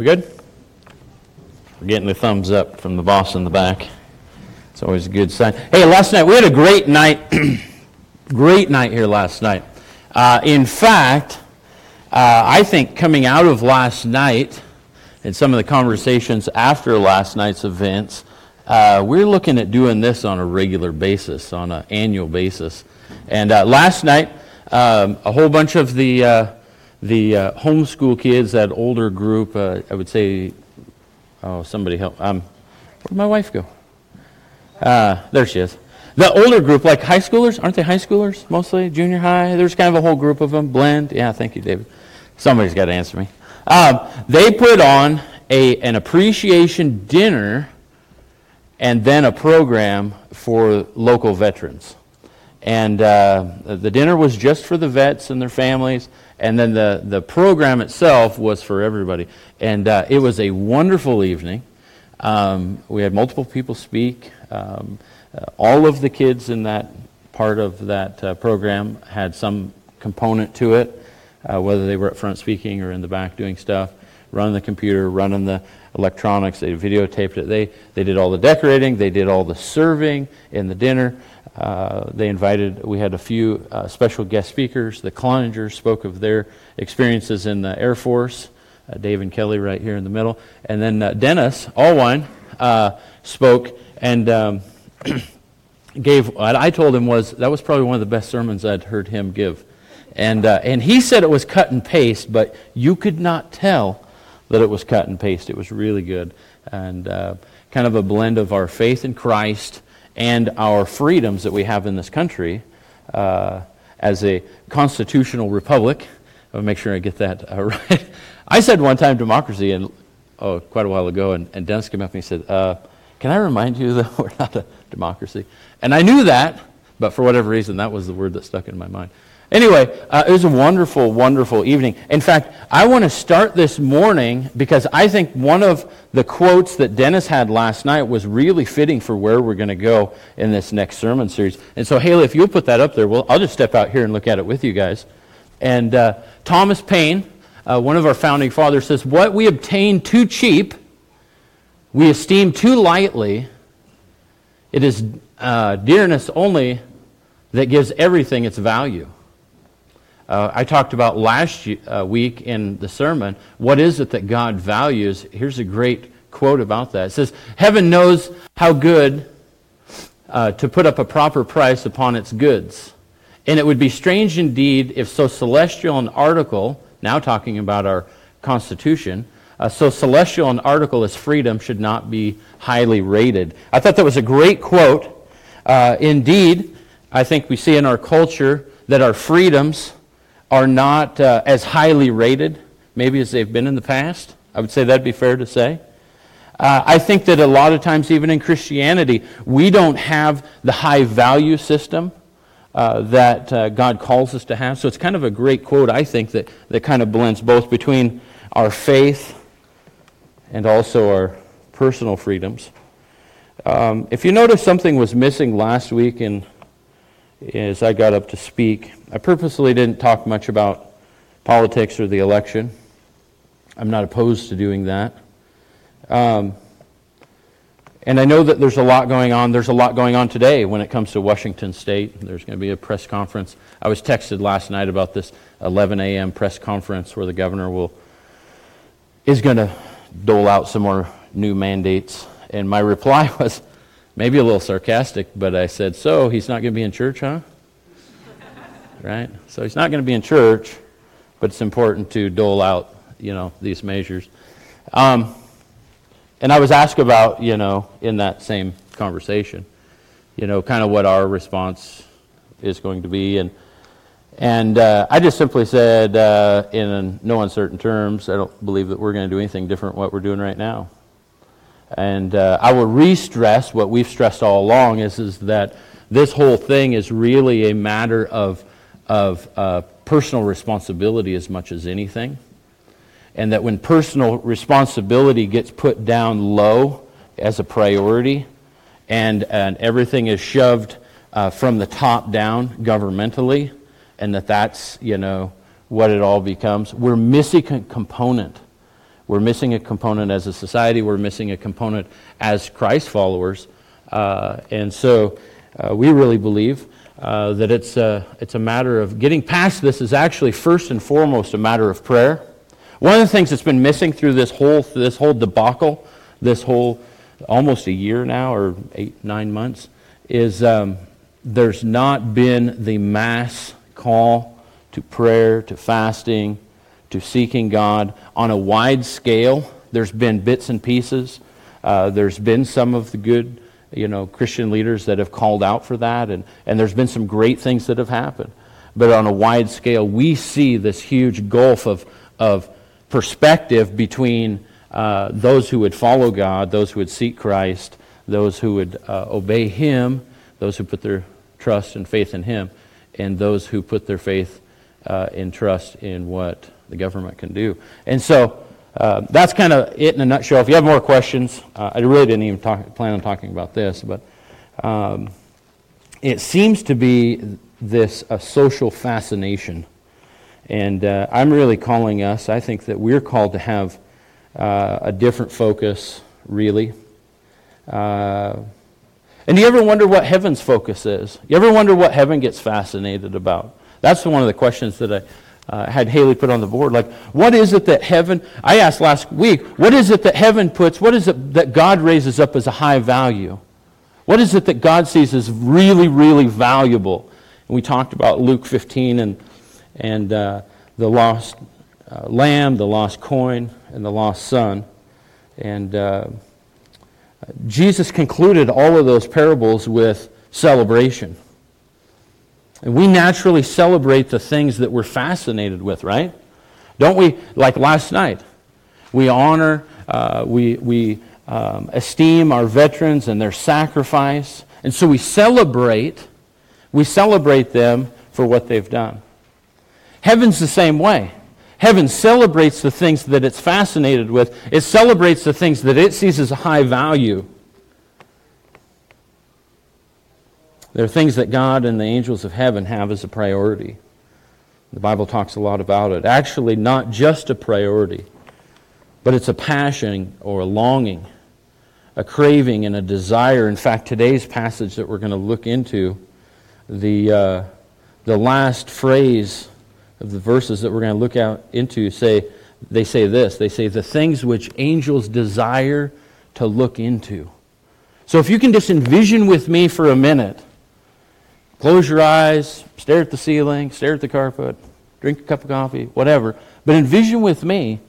We good? We're getting the thumbs up from the boss in the back. It's always a good sign. Hey, last night we had a great night. great night here last night. Uh, in fact, uh, I think coming out of last night and some of the conversations after last night's events, uh, we're looking at doing this on a regular basis, on an annual basis. And uh, last night, um, a whole bunch of the uh, the uh, homeschool kids, that older group, uh, I would say, oh, somebody help. Um, where'd my wife go? Uh, there she is. The older group, like high schoolers, aren't they high schoolers mostly? Junior high? There's kind of a whole group of them, blend. Yeah, thank you, David. Somebody's got to answer me. Um, they put on a, an appreciation dinner and then a program for local veterans. And uh, the dinner was just for the vets and their families, and then the, the program itself was for everybody. And uh, it was a wonderful evening. Um, we had multiple people speak. Um, uh, all of the kids in that part of that uh, program had some component to it, uh, whether they were up front speaking or in the back doing stuff, running the computer, running the electronics. They videotaped it. They, they did all the decorating. They did all the serving in the dinner. Uh, they invited, we had a few uh, special guest speakers. The Cloningers spoke of their experiences in the Air Force. Uh, Dave and Kelly right here in the middle. And then uh, Dennis Allwine uh, spoke and um, gave, what I told him was that was probably one of the best sermons I'd heard him give. And, and he said it was cut and paste, but you could not tell that it was cut and paste. It was really good. And kind of a blend of our faith in Christ and our freedoms that we have in this country uh, as a constitutional republic. I'll make sure I get that uh, right. I said one time democracy, and oh, quite a while ago, and, and Dennis came up and he said, uh, "Can I remind you that we're not a democracy?" And I knew that, but for whatever reason, that was the word that stuck in my mind. Anyway, uh, it was a wonderful, wonderful evening. In fact, I want to start this morning because I think one of the quotes that Dennis had last night was really fitting for where we're going to go in this next sermon series. And so, Haley, if you'll put that up there, well, I'll just step out here and look at it with you guys. And uh, Thomas Paine, uh, one of our founding fathers, says, What we obtain too cheap, we esteem too lightly. It is uh, dearness only that gives everything its value. Uh, I talked about last uh, week in the sermon, what is it that God values? Here's a great quote about that. It says, Heaven knows how good uh, to put up a proper price upon its goods. And it would be strange indeed if so celestial an article, now talking about our Constitution, uh, so celestial an article as freedom should not be highly rated. I thought that was a great quote. Uh, indeed, I think we see in our culture that our freedoms are not uh, as highly rated, maybe as they've been in the past. I would say that'd be fair to say. Uh, I think that a lot of times, even in Christianity, we don't have the high value system uh, that uh, God calls us to have. So it's kind of a great quote, I think, that, that kind of blends both between our faith and also our personal freedoms. Um, if you notice something was missing last week in as I got up to speak. I purposely didn't talk much about politics or the election. I'm not opposed to doing that. Um, and I know that there's a lot going on. There's a lot going on today when it comes to Washington State. There's going to be a press conference. I was texted last night about this 11 a.m. press conference where the governor will is going to dole out some more new mandates. And my reply was, maybe a little sarcastic, but I said, So he's not going to be in church, huh? right? So he's not going to be in church, but it's important to dole out, you know, these measures. Um, and I was asked about, you know, in that same conversation, you know, kind of what our response is going to be. And, and uh, I just simply said, uh, in no uncertain terms, I don't believe that we're going to do anything different what we're doing right now. And uh, I will re stress what we've stressed all along is, is that this whole thing is really a matter of, of uh, personal responsibility as much as anything. And that when personal responsibility gets put down low as a priority and, and everything is shoved uh, from the top down governmentally, and that that's, you know, what it all becomes, we're missing a component We're missing a component as a society. We're missing a component as Christ followers. Uh, and so uh, we really believe uh, that it's a, it's a matter of getting past this is actually first and foremost a matter of prayer. One of the things that's been missing through this whole, this whole debacle, this whole almost a year now, or eight, nine months, is um, there's not been the mass call to prayer, to fasting, to seeking God on a wide scale. There's been bits and pieces. Uh, there's been some of the good, you know, Christian leaders that have called out for that, and, and there's been some great things that have happened. But on a wide scale, we see this huge gulf of, of perspective between uh, those who would follow God, those who would seek Christ, those who would uh, obey Him, those who put their trust and faith in Him, and those who put their faith uh, and trust in what the government can do. And so uh, that's kind of it in a nutshell. If you have more questions, uh, I really didn't even talk, plan on talking about this, but um, it seems to be this a social fascination. And uh, I'm really calling us, I think that we're called to have uh, a different focus, really. Uh, and do you ever wonder what heaven's focus is? You ever wonder what heaven gets fascinated about? That's one of the questions that I uh, had Haley put on the board. Like, what is it that heaven, I asked last week, what is it that heaven puts, what is it that God raises up as a high value? What is it that God sees as really, really valuable? And we talked about Luke 15 and, and uh, the lost uh, lamb, the lost coin, and the lost son. And uh, Jesus concluded all of those parables with celebration. And we naturally celebrate the things that we're fascinated with, right? Don't we? Like last night, we honor, uh, we, we um, esteem our veterans and their sacrifice. And so we celebrate, we celebrate them for what they've done. Heaven's the same way. Heaven celebrates the things that it's fascinated with. It celebrates the things that it sees as a high value. There are things that God and the angels of heaven have as a priority. The Bible talks a lot about it. Actually, not just a priority, but it's a passion or a longing, a craving and a desire. In fact, today's passage that we're going to look into, the, uh, the last phrase of the verses that we're going to look out into say, they say this. They say, the things which angels desire to look into. So if you can just envision with me for a minute Close your eyes, stare at the ceiling, stare at the carpet, drink a cup of coffee, whatever. But envision with me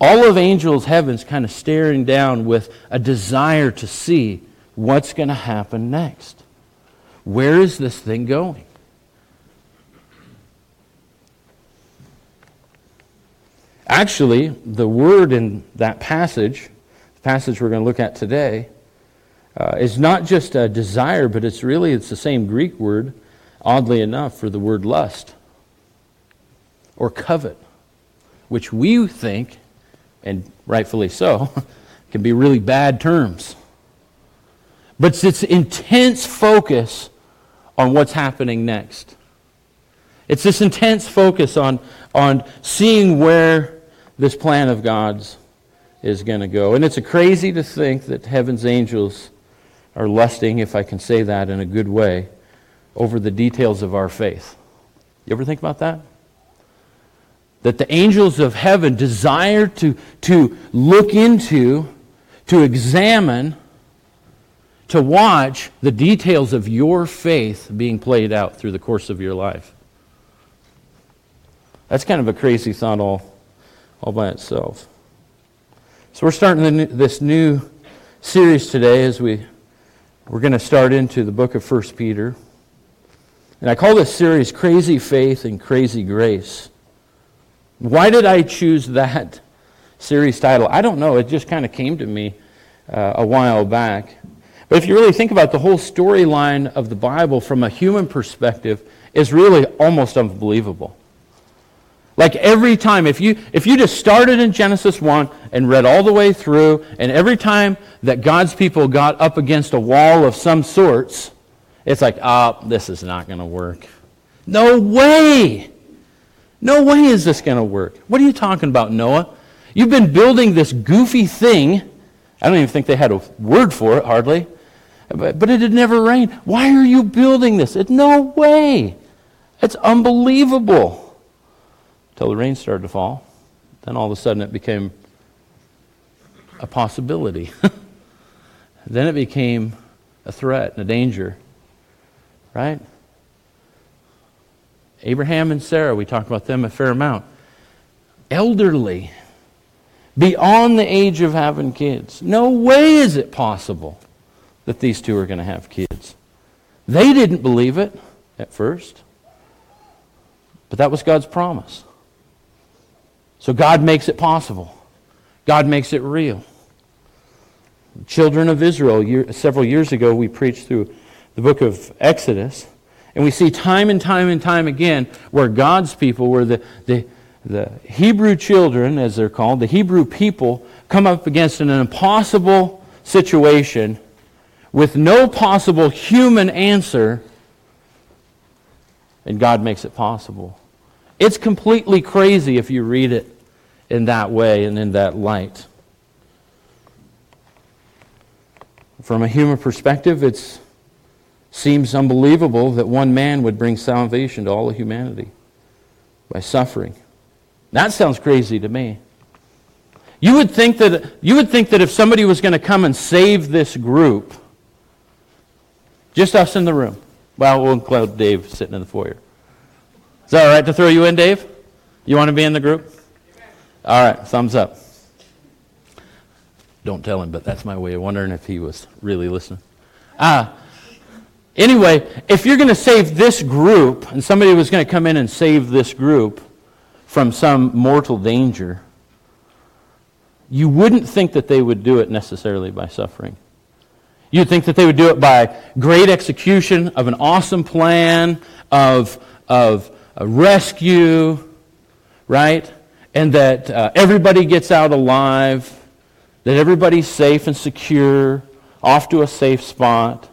all of angels' heavens kind of staring down with a desire to see what's going to happen next. Where is this thing going? Actually, the word in that passage, the passage we're going to look at today, uh, is not just a desire, but it's really it's the same Greek word, oddly enough, for the word lust or covet, which we think, and rightfully so, can be really bad terms. But it's its intense focus on what's happening next. It's this intense focus on, on seeing where this plan of God's is going to go. And it's crazy to think that heaven's angels are lusting, if I can say that in a good way, over the details of our faith. You ever think about that? That the angels of heaven desire to, to look into, to examine, to watch the details of your faith being played out through the course of your life. That's kind of a crazy thought all, all by itself. So we're starting this new series today as we we're going to start into the book of 1 Peter. And I call this series Crazy Faith and Crazy Grace. Why did I choose that series title? I don't know. It just kind of came to me uh, a while back. But if you really think about the whole storyline of the Bible from a human perspective, is really almost unbelievable. Like every time, if you, if you just started in Genesis 1 and read all the way through, and every time that God's people got up against a wall of some sorts, it's like, oh, this is not going to work. No way! No way is this going to work. What are you talking about, Noah? You've been building this goofy thing. I don't even think they had a word for it, hardly. But, but it had never rained. Why are you building this? It, no way. It's unbelievable. Until the rain started to fall. Then all of a sudden it became a possibility. then it became a threat and a danger. Right? Abraham and Sarah, we talked about them a fair amount. Elderly, beyond the age of having kids. No way is it possible that these two are going to have kids. They didn't believe it at first, but that was God's promise. So God makes it possible, God makes it real. Children of Israel, year, several years ago, we preached through the book of Exodus. And we see time and time and time again where God's people, where the, the, the Hebrew children, as they're called, the Hebrew people, come up against an impossible situation with no possible human answer, and God makes it possible. It's completely crazy if you read it in that way and in that light. From a human perspective, it seems unbelievable that one man would bring salvation to all of humanity by suffering. That sounds crazy to me. You would think that, you would think that if somebody was going to come and save this group, just us in the room. Well, we'll include Dave sitting in the foyer. Is that all right to throw you in, Dave? You want to be in the group? All right, thumbs up. Don't tell him, but that's my way of wondering if he was really listening. Ah. Anyway, if you're going to save this group, and somebody was going to come in and save this group from some mortal danger, you wouldn't think that they would do it necessarily by suffering. You'd think that they would do it by great execution of an awesome plan of, of rescue, right? And that uh, everybody gets out alive, that everybody's safe and secure, off to a safe spot.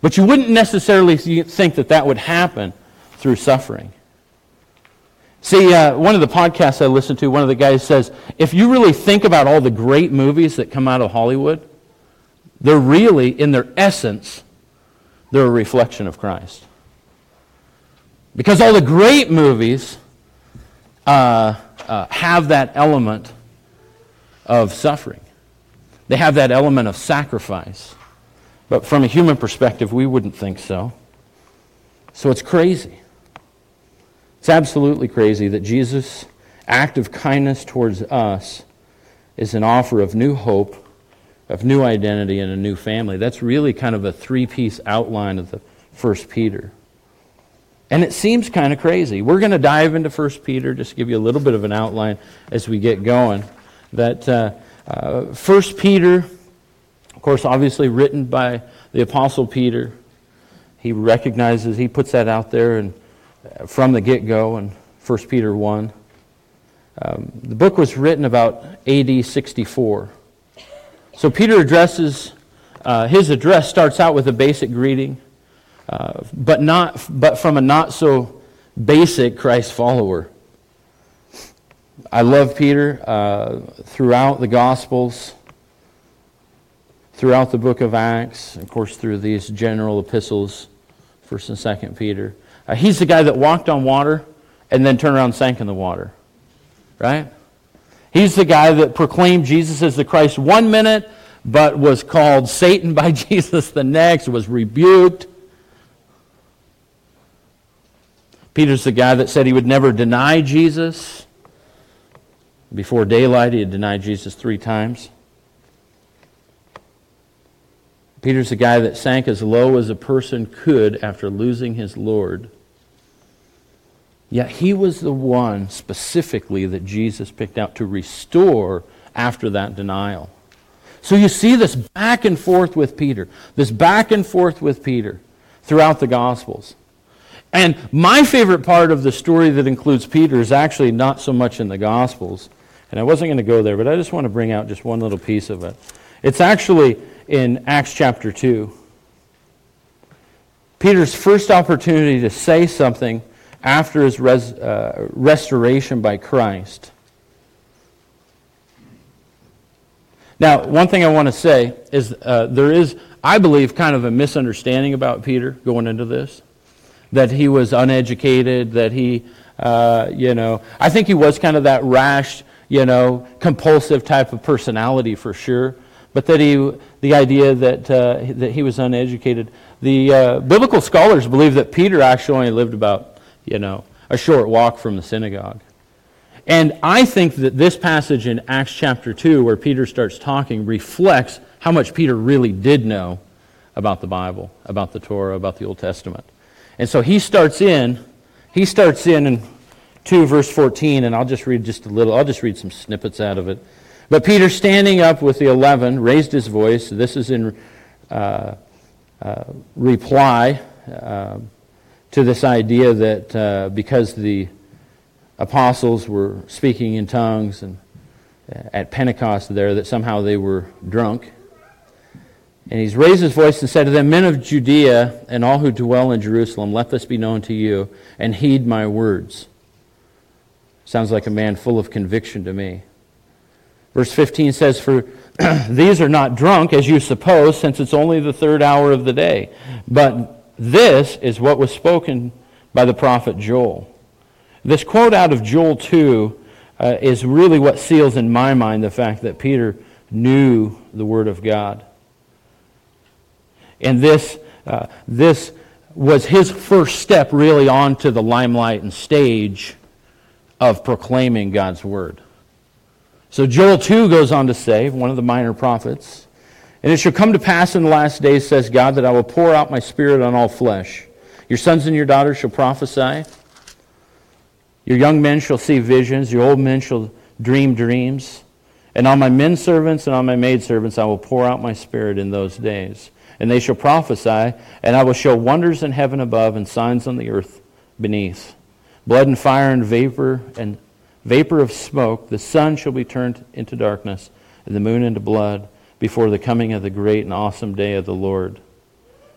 But you wouldn't necessarily think that that would happen through suffering. See, uh, one of the podcasts I listened to, one of the guys says, if you really think about all the great movies that come out of Hollywood, they're really, in their essence, they're a reflection of Christ. Because all the great movies uh, uh, have that element of suffering, they have that element of sacrifice. But from a human perspective, we wouldn't think so. So it's crazy. It's absolutely crazy that Jesus' act of kindness towards us is an offer of new hope of new identity and a new family. That's really kind of a three piece outline of the First Peter. And it seems kind of crazy. We're going to dive into First Peter, just give you a little bit of an outline as we get going. That uh, uh, 1 Peter, of course, obviously written by the Apostle Peter. He recognizes, he puts that out there and uh, from the get go in 1 Peter 1. Um, the book was written about AD 64. So Peter addresses, uh, his address starts out with a basic greeting, uh, but, not, but from a not so basic Christ follower. I love Peter uh, throughout the Gospels, throughout the book of Acts, of course, through these general epistles, 1st and 2nd Peter. Uh, he's the guy that walked on water and then turned around and sank in the water, right? He's the guy that proclaimed Jesus as the Christ one minute, but was called Satan by Jesus the next, was rebuked. Peter's the guy that said he would never deny Jesus. Before daylight, he had denied Jesus three times. Peter's the guy that sank as low as a person could after losing his Lord. Yet he was the one specifically that Jesus picked out to restore after that denial. So you see this back and forth with Peter, this back and forth with Peter throughout the Gospels. And my favorite part of the story that includes Peter is actually not so much in the Gospels. And I wasn't going to go there, but I just want to bring out just one little piece of it. It's actually in Acts chapter 2. Peter's first opportunity to say something after his res, uh, restoration by Christ. Now, one thing I want to say is uh, there is, I believe, kind of a misunderstanding about Peter going into this. That he was uneducated, that he, uh, you know, I think he was kind of that rash, you know, compulsive type of personality for sure. But that he, the idea that, uh, that he was uneducated. The uh, biblical scholars believe that Peter actually only lived about, you know, a short walk from the synagogue. And I think that this passage in Acts chapter 2, where Peter starts talking, reflects how much Peter really did know about the Bible, about the Torah, about the Old Testament. And so he starts in, he starts in in 2 verse 14, and I'll just read just a little, I'll just read some snippets out of it. But Peter, standing up with the eleven, raised his voice. This is in uh, uh, reply uh, to this idea that uh, because the apostles were speaking in tongues and uh, at Pentecost there that somehow they were drunk. And he's raised his voice and said to them, Men of Judea and all who dwell in Jerusalem, let this be known to you, and heed my words. Sounds like a man full of conviction to me. Verse 15 says, For these are not drunk, as you suppose, since it's only the third hour of the day. But this is what was spoken by the prophet Joel. This quote out of Joel 2 uh, is really what seals in my mind the fact that Peter knew the Word of God. And this, uh, this was his first step really onto the limelight and stage of proclaiming God's Word. So Joel 2 goes on to say, one of the minor prophets, And it shall come to pass in the last days, says God, that I will pour out my Spirit on all flesh. Your sons and your daughters shall prophesy. Your young men shall see visions, your old men shall dream dreams. And on my men servants and on my maid servants I will pour out my spirit in those days. And they shall prophesy, and I will show wonders in heaven above and signs on the earth beneath. Blood and fire and vapor and vapor of smoke. The sun shall be turned into darkness, and the moon into blood, before the coming of the great and awesome day of the Lord.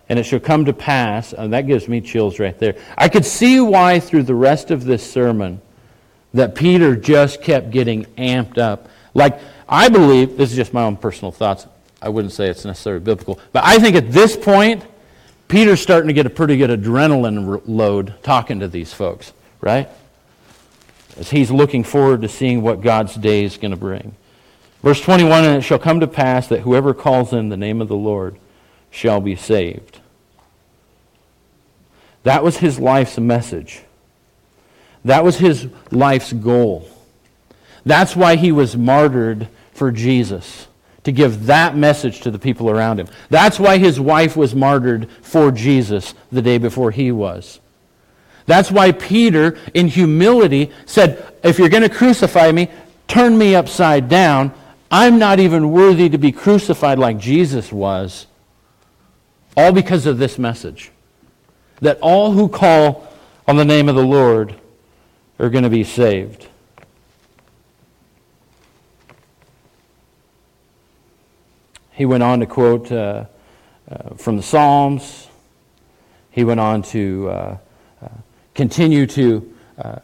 And it shall come to pass, and that gives me chills right there. I could see why through the rest of this sermon that Peter just kept getting amped up. Like, I believe, this is just my own personal thoughts. I wouldn't say it's necessarily biblical. But I think at this point, Peter's starting to get a pretty good adrenaline load talking to these folks, right? As he's looking forward to seeing what God's day is going to bring. Verse 21 And it shall come to pass that whoever calls in the name of the Lord shall be saved. That was his life's message. That was his life's goal. That's why he was martyred for Jesus, to give that message to the people around him. That's why his wife was martyred for Jesus the day before he was. That's why Peter, in humility, said, If you're going to crucify me, turn me upside down. I'm not even worthy to be crucified like Jesus was. All because of this message that all who call on the name of the Lord are going to be saved. He went on to quote uh, uh, from the Psalms. He went on to uh, uh continue to uh,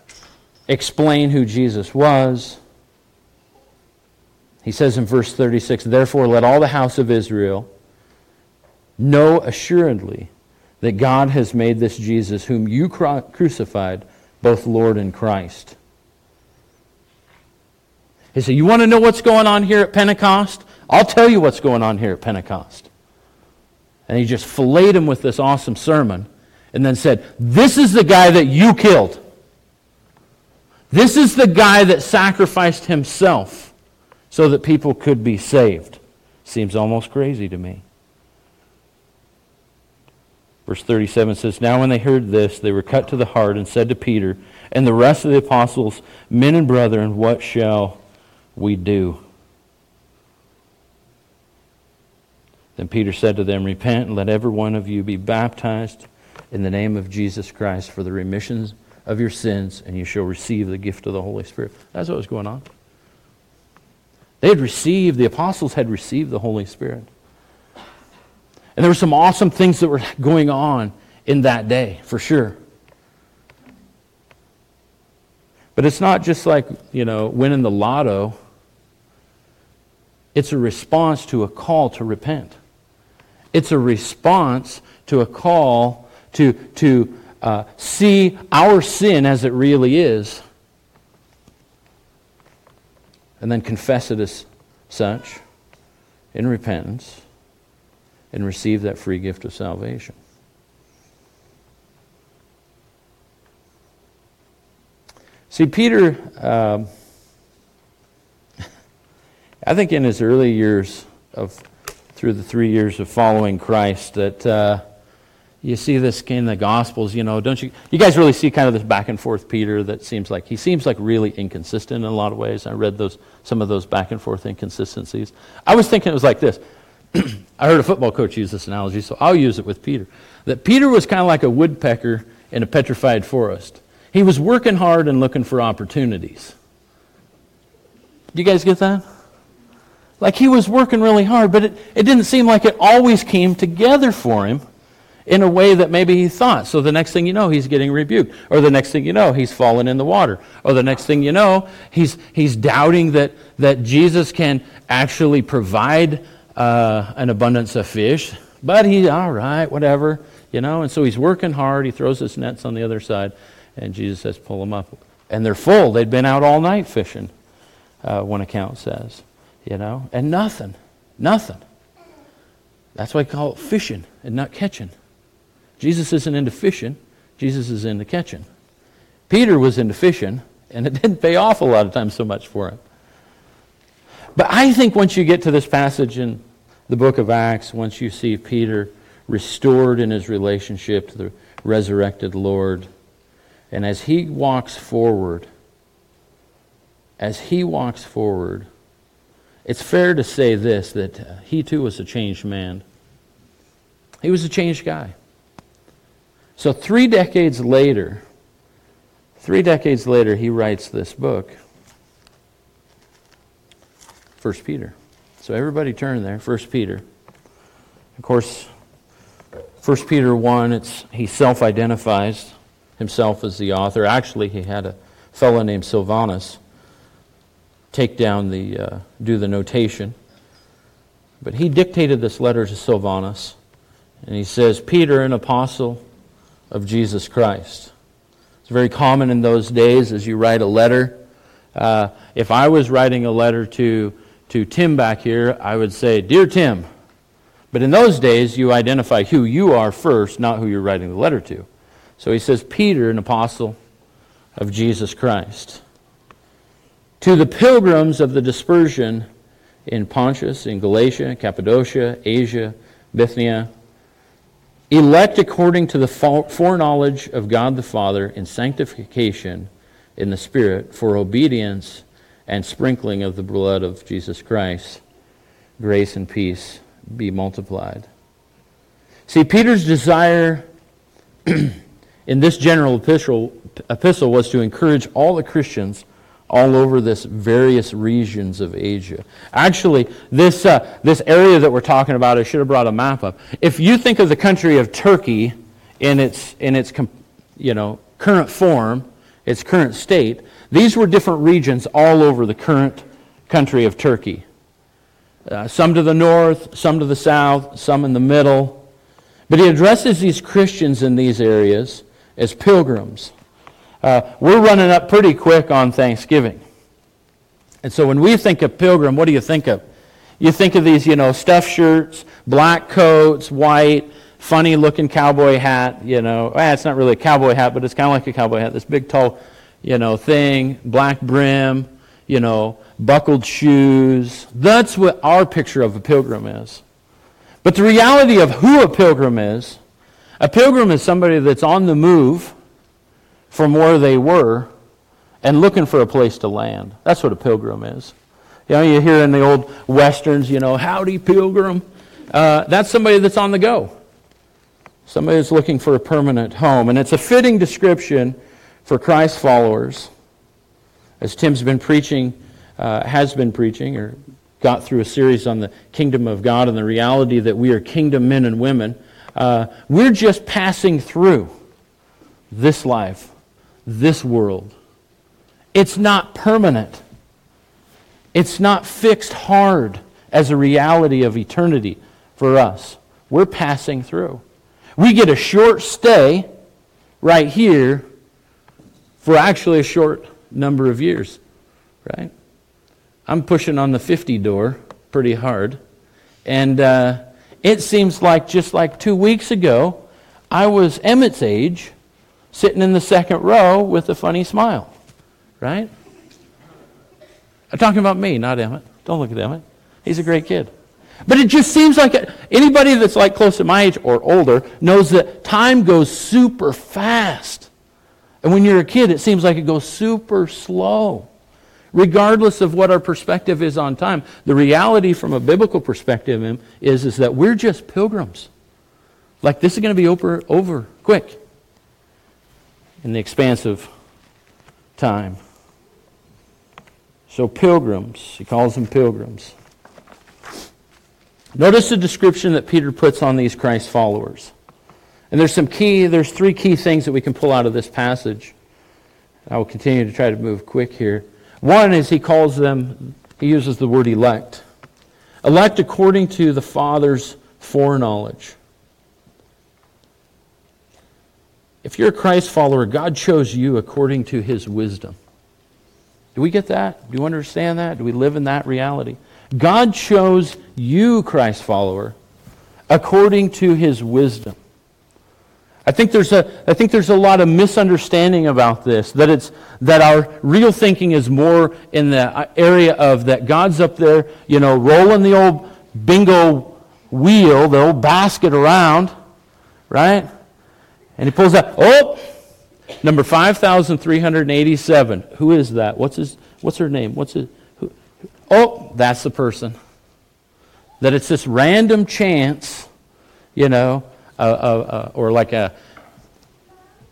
explain who Jesus was. He says in verse 36 Therefore, let all the house of Israel Know assuredly that God has made this Jesus, whom you crucified, both Lord and Christ. He said, You want to know what's going on here at Pentecost? I'll tell you what's going on here at Pentecost. And he just filleted him with this awesome sermon and then said, This is the guy that you killed. This is the guy that sacrificed himself so that people could be saved. Seems almost crazy to me. Verse 37 says, Now when they heard this, they were cut to the heart and said to Peter and the rest of the apostles, Men and brethren, what shall we do? Then Peter said to them, Repent and let every one of you be baptized in the name of Jesus Christ for the remissions of your sins, and you shall receive the gift of the Holy Spirit. That's what was going on. They had received, the apostles had received the Holy Spirit. And there were some awesome things that were going on in that day, for sure. But it's not just like, you know, winning the lotto. It's a response to a call to repent. It's a response to a call to, to uh, see our sin as it really is and then confess it as such in repentance and receive that free gift of salvation. See, Peter, um, I think in his early years of, through the three years of following Christ, that uh, you see this in the Gospels, you know, don't you? You guys really see kind of this back and forth Peter that seems like, he seems like really inconsistent in a lot of ways. I read those, some of those back and forth inconsistencies. I was thinking it was like this. I heard a football coach use this analogy, so I'll use it with Peter. That Peter was kind of like a woodpecker in a petrified forest. He was working hard and looking for opportunities. Do you guys get that? Like he was working really hard, but it, it didn't seem like it always came together for him in a way that maybe he thought. So the next thing you know, he's getting rebuked. Or the next thing you know, he's fallen in the water. Or the next thing you know, he's, he's doubting that, that Jesus can actually provide uh, an abundance of fish. But he's all right, whatever, you know. And so he's working hard. He throws his nets on the other side. And Jesus says, pull them up. And they're full. They'd been out all night fishing, uh, one account says. You know? And nothing. Nothing. That's why I call it fishing and not catching. Jesus isn't into fishing. Jesus is into catching. Peter was into fishing, and it didn't pay off a lot of times so much for him. But I think once you get to this passage in the book of Acts, once you see Peter restored in his relationship to the resurrected Lord, and as he walks forward, as he walks forward, it's fair to say this that uh, he too was a changed man. He was a changed guy. So, three decades later, three decades later, he writes this book, First Peter. So, everybody turn there, First Peter. Of course, First Peter 1, it's, he self identifies himself as the author. Actually, he had a fellow named Silvanus take down the, uh, do the notation. But he dictated this letter to Silvanus, and he says, Peter, an apostle of Jesus Christ. It's very common in those days as you write a letter. Uh, if I was writing a letter to, to Tim back here, I would say, Dear Tim. But in those days, you identify who you are first, not who you're writing the letter to. So he says, Peter, an apostle of Jesus Christ. To the pilgrims of the dispersion in Pontus, in Galatia, Cappadocia, Asia, Bithynia, elect according to the foreknowledge of God the Father in sanctification in the Spirit for obedience and sprinkling of the blood of Jesus Christ, grace and peace be multiplied. See, Peter's desire in this general epistle, epistle was to encourage all the Christians all over this various regions of Asia. Actually, this, uh, this area that we're talking about, I should have brought a map up. If you think of the country of Turkey in its, in its you know, current form, its current state, these were different regions all over the current country of Turkey. Uh, some to the north, some to the south, some in the middle. But he addresses these Christians in these areas as pilgrims. Uh, we're running up pretty quick on Thanksgiving. And so when we think of pilgrim, what do you think of? You think of these, you know, stuffed shirts, black coats, white, funny looking cowboy hat, you know. Eh, it's not really a cowboy hat, but it's kind of like a cowboy hat. This big, tall, you know, thing, black brim, you know, buckled shoes. That's what our picture of a pilgrim is. But the reality of who a pilgrim is, a pilgrim is somebody that's on the move from where they were and looking for a place to land. That's what a pilgrim is. You know, you hear in the old westerns, you know, howdy pilgrim. Uh, that's somebody that's on the go. Somebody that's looking for a permanent home. And it's a fitting description for Christ followers. As Tim's been preaching, uh, has been preaching, or got through a series on the kingdom of God and the reality that we are kingdom men and women. Uh, we're just passing through this life this world. It's not permanent. It's not fixed hard as a reality of eternity for us. We're passing through. We get a short stay right here for actually a short number of years, right? I'm pushing on the 50 door pretty hard. And uh, it seems like just like two weeks ago, I was Emmett's age, sitting in the second row with a funny smile, right? I'm talking about me, not Emmett. Don't look at Emmett. He's a great kid. But it just seems like anybody that's like close to my age or older knows that time goes super fast. And when you're a kid, it seems like it goes super slow. Regardless of what our perspective is on time, the reality from a biblical perspective is, is that we're just pilgrims. Like this is going to be over, over quick in the expanse of time. So, pilgrims, he calls them pilgrims. Notice the description that Peter puts on these Christ followers. And there's some key, there's three key things that we can pull out of this passage. I will continue to try to move quick here. One is he calls them, he uses the word elect. Elect according to the Father's foreknowledge. If you're a Christ follower, God chose you according to his wisdom. Do we get that? Do you understand that? Do we live in that reality? God chose you, Christ follower, according to his wisdom. I think there's a, I think there's a lot of misunderstanding about this, that, it's, that our real thinking is more in the area of that God's up there, you know, rolling the old bingo wheel, the old basket around, right? And he pulls out, oh, number 5,387. Who is that? What's, his, what's her name? What's his, who, oh, that's the person. That it's this random chance, you know, uh, uh, or like a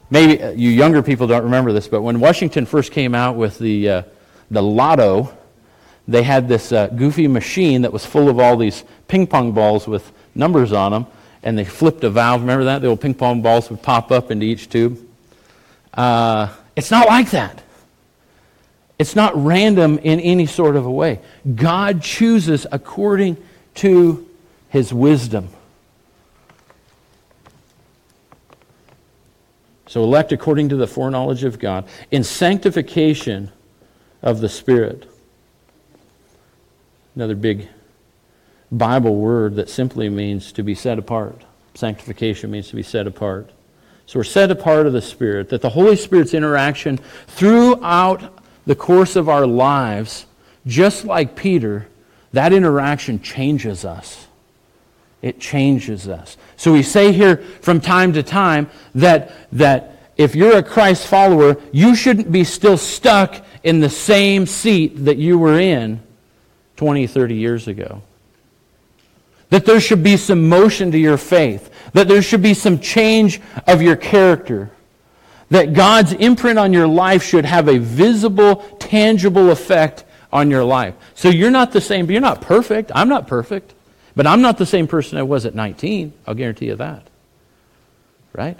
maybe you younger people don't remember this, but when Washington first came out with the uh, the lotto, they had this uh, goofy machine that was full of all these ping pong balls with numbers on them, and they flipped a valve. Remember that the old ping pong balls would pop up into each tube. Uh, it's not like that. It's not random in any sort of a way. God chooses according to his wisdom. So elect according to the foreknowledge of God, in sanctification of the Spirit. Another big Bible word that simply means to be set apart. Sanctification means to be set apart. So we're set apart of the Spirit, that the Holy Spirit's interaction throughout the course of our lives, just like Peter, that interaction changes us. It changes us. So we say here from time to time that, that if you're a Christ follower, you shouldn't be still stuck in the same seat that you were in 20, 30 years ago. That there should be some motion to your faith. That there should be some change of your character. That God's imprint on your life should have a visible, tangible effect on your life. So you're not the same, you're not perfect. I'm not perfect. But I'm not the same person I was at 19. I'll guarantee you that. Right?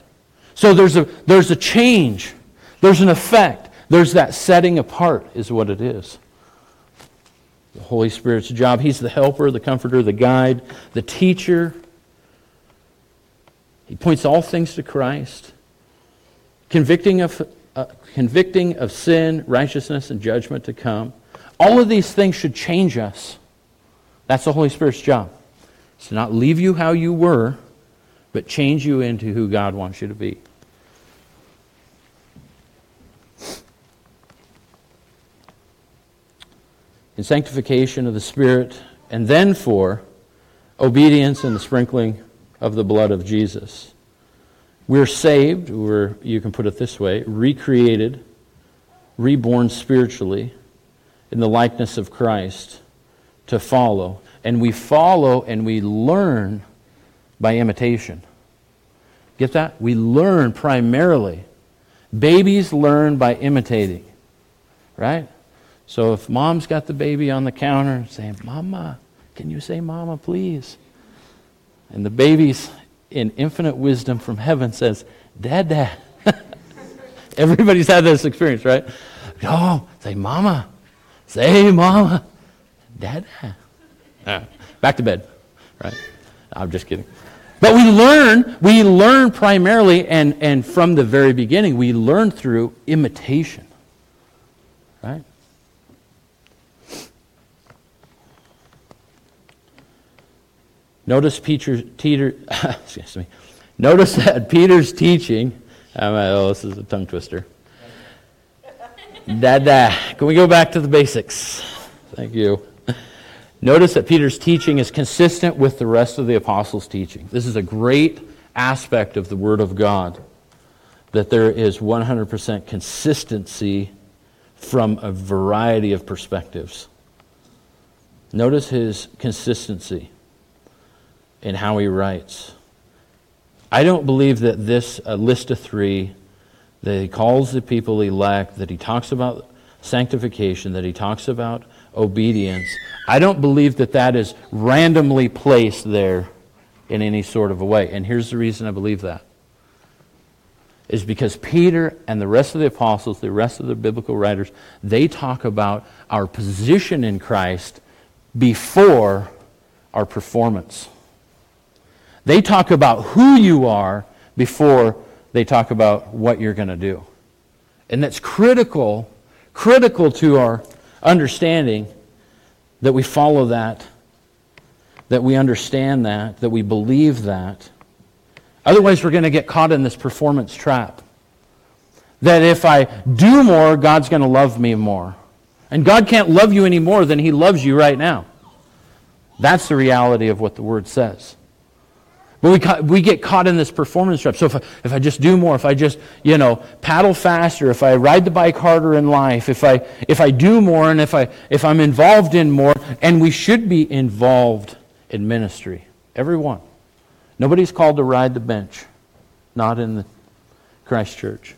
So there's a, there's a change, there's an effect, there's that setting apart, is what it is. The Holy Spirit's job. He's the helper, the comforter, the guide, the teacher. He points all things to Christ, convicting of, uh, convicting of sin, righteousness, and judgment to come. All of these things should change us. That's the Holy Spirit's job to not leave you how you were, but change you into who God wants you to be. In sanctification of the Spirit, and then for obedience and the sprinkling of the blood of Jesus. We're saved, we're, you can put it this way, recreated, reborn spiritually in the likeness of Christ to follow and we follow and we learn by imitation. Get that? We learn primarily. Babies learn by imitating, right? So if mom's got the baby on the counter saying, Mama, can you say Mama, please? And the baby's in infinite wisdom from heaven says, Dad, Dad. Everybody's had this experience, right? Oh, say Mama. Say Mama. Dad, Dad. Uh, back to bed, right? I'm just kidding. But we learn, we learn primarily, and, and from the very beginning, we learn through imitation. Notice Peter, Peter excuse me. Notice that Peter's teaching. oh, this is a tongue twister. Dada. Can we go back to the basics? Thank you. Notice that Peter's teaching is consistent with the rest of the apostles' teaching. This is a great aspect of the Word of God, that there is 100% consistency from a variety of perspectives. Notice his consistency in how he writes. I don't believe that this list of three that he calls the people elect, that he talks about sanctification, that he talks about obedience. I don't believe that that is randomly placed there in any sort of a way. And here's the reason I believe that. Is because Peter and the rest of the apostles, the rest of the biblical writers, they talk about our position in Christ before our performance. They talk about who you are before they talk about what you're going to do. And that's critical, critical to our understanding that we follow that, that we understand that, that we believe that. Otherwise, we're going to get caught in this performance trap. That if I do more, God's going to love me more. And God can't love you any more than He loves you right now. That's the reality of what the Word says. But we, we get caught in this performance trap. So if I, if I just do more, if I just, you know, paddle faster, if I ride the bike harder in life, if I, if I do more, and if, I, if I'm involved in more, and we should be involved in ministry. Everyone. Nobody's called to ride the bench, not in the Christ Church.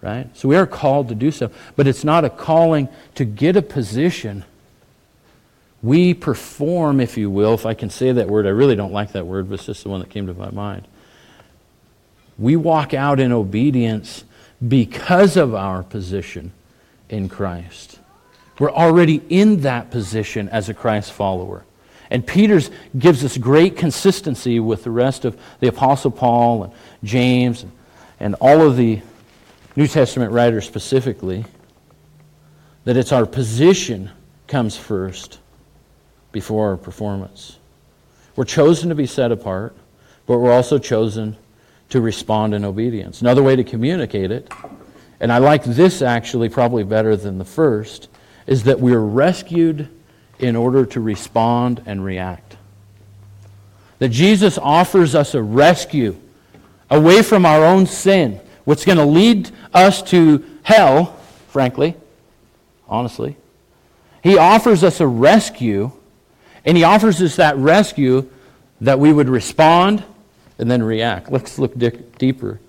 Right? So we are called to do so. But it's not a calling to get a position we perform, if you will, if I can say that word. I really don't like that word, but it's just the one that came to my mind. We walk out in obedience because of our position in Christ. We're already in that position as a Christ follower. And Peter's gives us great consistency with the rest of the Apostle Paul and James and all of the New Testament writers specifically that it's our position comes first before our performance. We're chosen to be set apart, but we're also chosen to respond in obedience. Another way to communicate it, and I like this actually probably better than the first, is that we're rescued in order to respond and react. That Jesus offers us a rescue away from our own sin, what's going to lead us to hell, frankly, honestly. He offers us a rescue and he offers us that rescue that we would respond and then react. Let's look di- deeper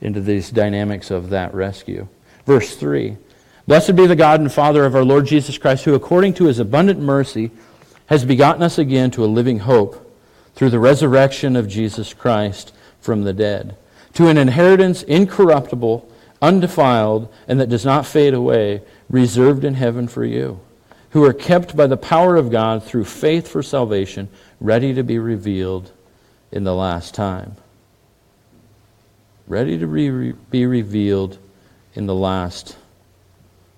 into these dynamics of that rescue. Verse 3 Blessed be the God and Father of our Lord Jesus Christ, who according to his abundant mercy has begotten us again to a living hope through the resurrection of Jesus Christ from the dead, to an inheritance incorruptible, undefiled, and that does not fade away, reserved in heaven for you who are kept by the power of God through faith for salvation, ready to be revealed in the last time. Ready to be, be revealed in the last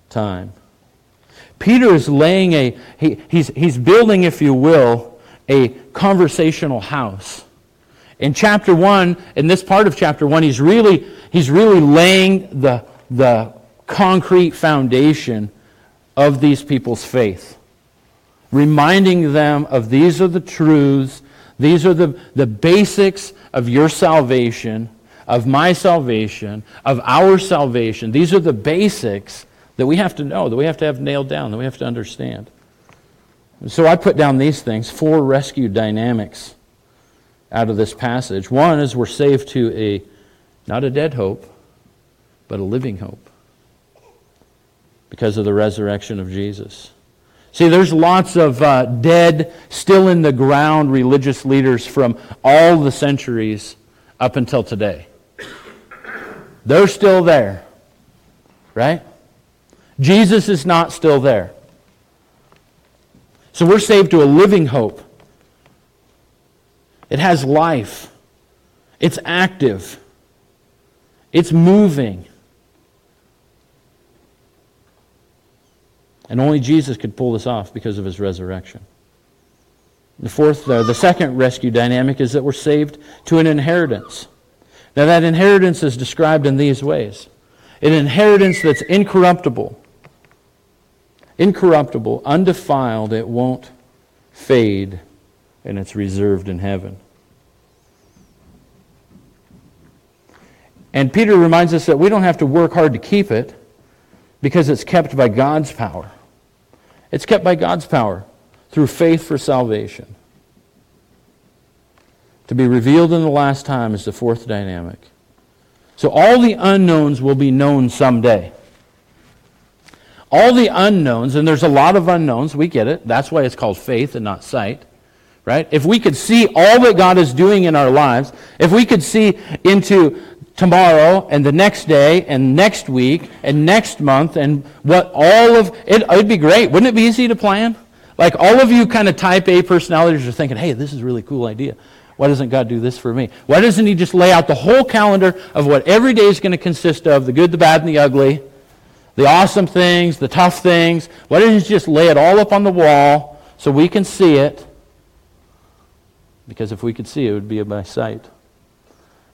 time. Peter is laying a, he, he's, he's building, if you will, a conversational house. In chapter 1, in this part of chapter 1, he's really, he's really laying the, the concrete foundation of these people's faith, reminding them of these are the truths, these are the, the basics of your salvation, of my salvation, of our salvation. These are the basics that we have to know, that we have to have nailed down, that we have to understand. And so I put down these things, four rescue dynamics out of this passage. One is we're saved to a, not a dead hope, but a living hope because of the resurrection of Jesus. See, there's lots of uh, dead, still in the ground religious leaders from all the centuries up until today. They're still there, right? Jesus is not still there. So we're saved to a living hope. It has life. It's active. It's moving. And only Jesus could pull this off because of his resurrection. The fourth, the second rescue dynamic is that we're saved to an inheritance. Now, that inheritance is described in these ways an inheritance that's incorruptible, incorruptible, undefiled, it won't fade, and it's reserved in heaven. And Peter reminds us that we don't have to work hard to keep it because it's kept by God's power. It's kept by God's power through faith for salvation. To be revealed in the last time is the fourth dynamic. So all the unknowns will be known someday. All the unknowns, and there's a lot of unknowns, we get it. That's why it's called faith and not sight. Right? If we could see all that God is doing in our lives, if we could see into tomorrow and the next day and next week and next month and what all of it it'd be great. Wouldn't it be easy to plan? Like all of you kind of type a personalities are thinking hey this is a really cool idea. Why doesn't god do this for me? Why doesn't he just lay out the whole calendar of what every day is going to consist of the good the bad and the ugly the awesome things the tough things? Why doesn't he just lay it all up on the wall so we can see it? Because if we could see it, it would be by sight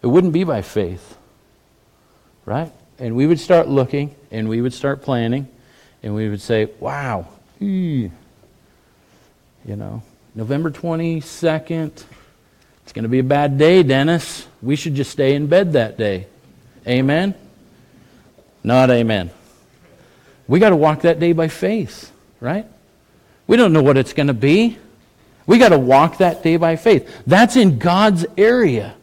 it wouldn't be by faith, right? And we would start looking and we would start planning and we would say, wow, you know, November 22nd, it's going to be a bad day, Dennis. We should just stay in bed that day. Amen? Not amen. We got to walk that day by faith, right? We don't know what it's going to be. We got to walk that day by faith. That's in God's area.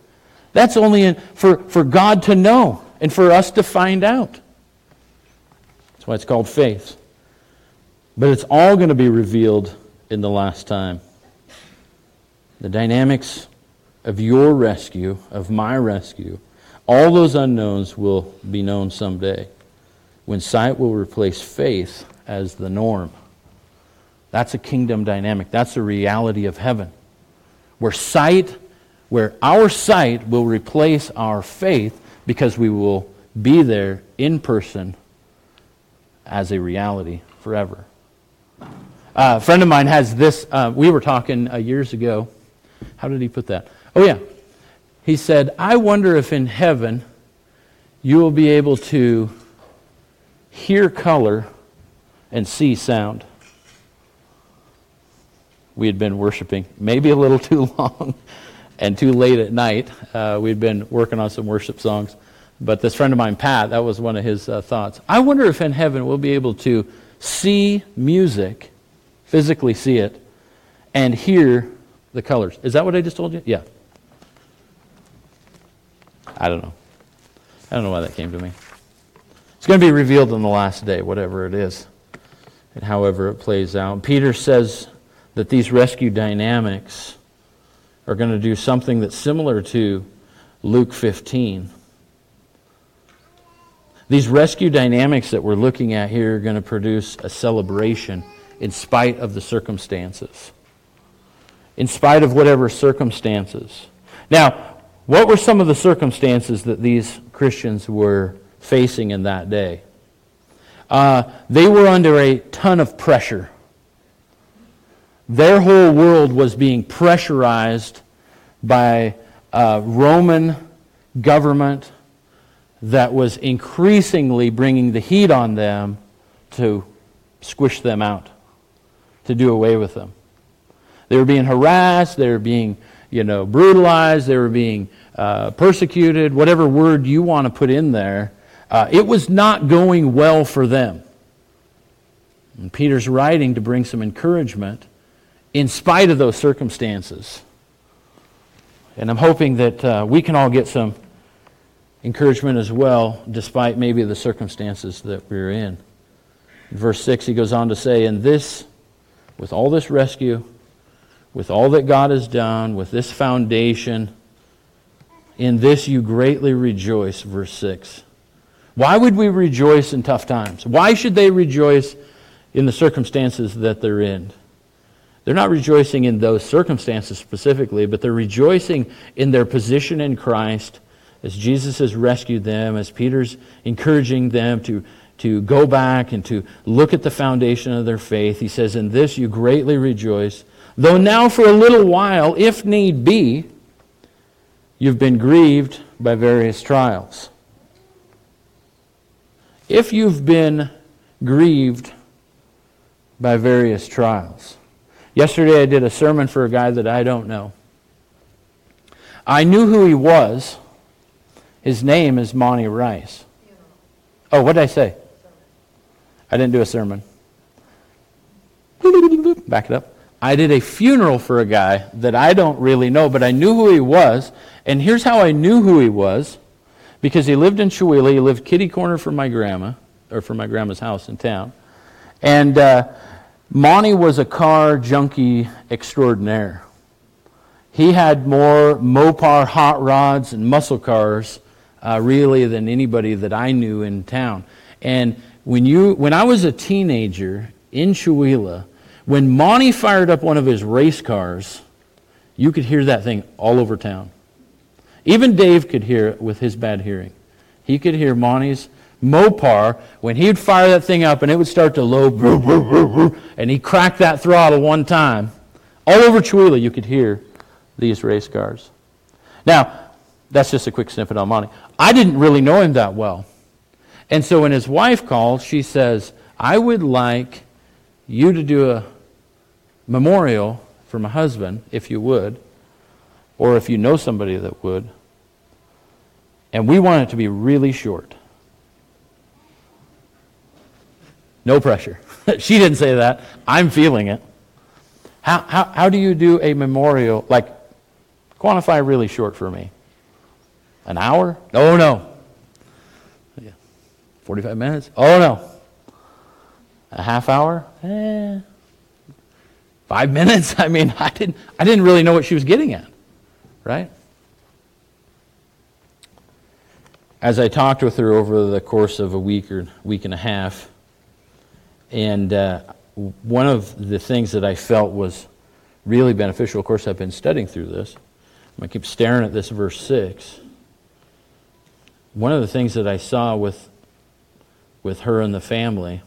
That's only for, for God to know and for us to find out. That's why it's called faith. But it's all going to be revealed in the last time. The dynamics of your rescue, of my rescue, all those unknowns will be known someday when sight will replace faith as the norm. That's a kingdom dynamic. That's a reality of heaven. Where sight where our sight will replace our faith because we will be there in person as a reality forever. Uh, a friend of mine has this. Uh, we were talking uh, years ago. How did he put that? Oh, yeah. He said, I wonder if in heaven you will be able to hear color and see sound. We had been worshiping maybe a little too long and too late at night. Uh, we'd been working on some worship songs. But this friend of mine, Pat, that was one of his uh, thoughts. I wonder if in heaven we'll be able to see music, physically see it, and hear the colors. Is that what I just told you? Yeah. I don't know. I don't know why that came to me. It's going to be revealed in the last day, whatever it is, and however it plays out. Peter says that these rescue dynamics are going to do something that's similar to Luke 15. These rescue dynamics that we're looking at here are going to produce a celebration in spite of the circumstances. In spite of whatever circumstances. Now, what were some of the circumstances that these Christians were facing in that day? Uh, they were under a ton of pressure. Their whole world was being pressurized by a Roman government that was increasingly bringing the heat on them to squish them out, to do away with them. They were being harassed, they were being, you know, brutalized, they were being uh, persecuted, whatever word you want to put in there. Uh, it was not going well for them. And Peter's writing to bring some encouragement in spite of those circumstances. And I'm hoping that uh, we can all get some encouragement as well, despite maybe the circumstances that we're in. in. Verse 6, he goes on to say, In this, with all this rescue, with all that God has done, with this foundation, in this you greatly rejoice. Verse 6. Why would we rejoice in tough times? Why should they rejoice in the circumstances that they're in? They're not rejoicing in those circumstances specifically, but they're rejoicing in their position in Christ as Jesus has rescued them, as Peter's encouraging them to, to go back and to look at the foundation of their faith. He says, In this you greatly rejoice, though now for a little while, if need be, you've been grieved by various trials. If you've been grieved by various trials. Yesterday I did a sermon for a guy that I don't know. I knew who he was. His name is Monty Rice. Oh, what did I say? I didn't do a sermon. Back it up. I did a funeral for a guy that I don't really know, but I knew who he was. And here's how I knew who he was because he lived in Chewelah. He lived kitty corner from my grandma, or from my grandma's house in town. And uh, Monty was a car junkie extraordinaire. He had more Mopar hot rods and muscle cars, uh, really, than anybody that I knew in town. And when, you, when I was a teenager in Chewelah, when Monty fired up one of his race cars, you could hear that thing all over town. Even Dave could hear it with his bad hearing. He could hear Monty's Mopar when he'd fire that thing up and it would start to low, and he cracked that throttle one time. All over Chewelah, you could hear these race cars. Now, that's just a quick snippet on Monty. I didn't really know him that well. And so when his wife called, she says, I would like you to do a memorial for my husband, if you would, or if you know somebody that would. And we want it to be really short. No pressure. she didn't say that. I'm feeling it. How, how, how do you do a memorial? Like, quantify really short for me. An hour? Oh, no. Yeah. 45 minutes? Oh, no. A half hour? Eh. Five minutes? I mean, I didn't, I didn't really know what she was getting at, right? As I talked with her over the course of a week or week and a half, and uh, one of the things that I felt was really beneficial, of course, I've been studying through this. To keep staring at this verse 6. One of the things that I saw with, with her and the family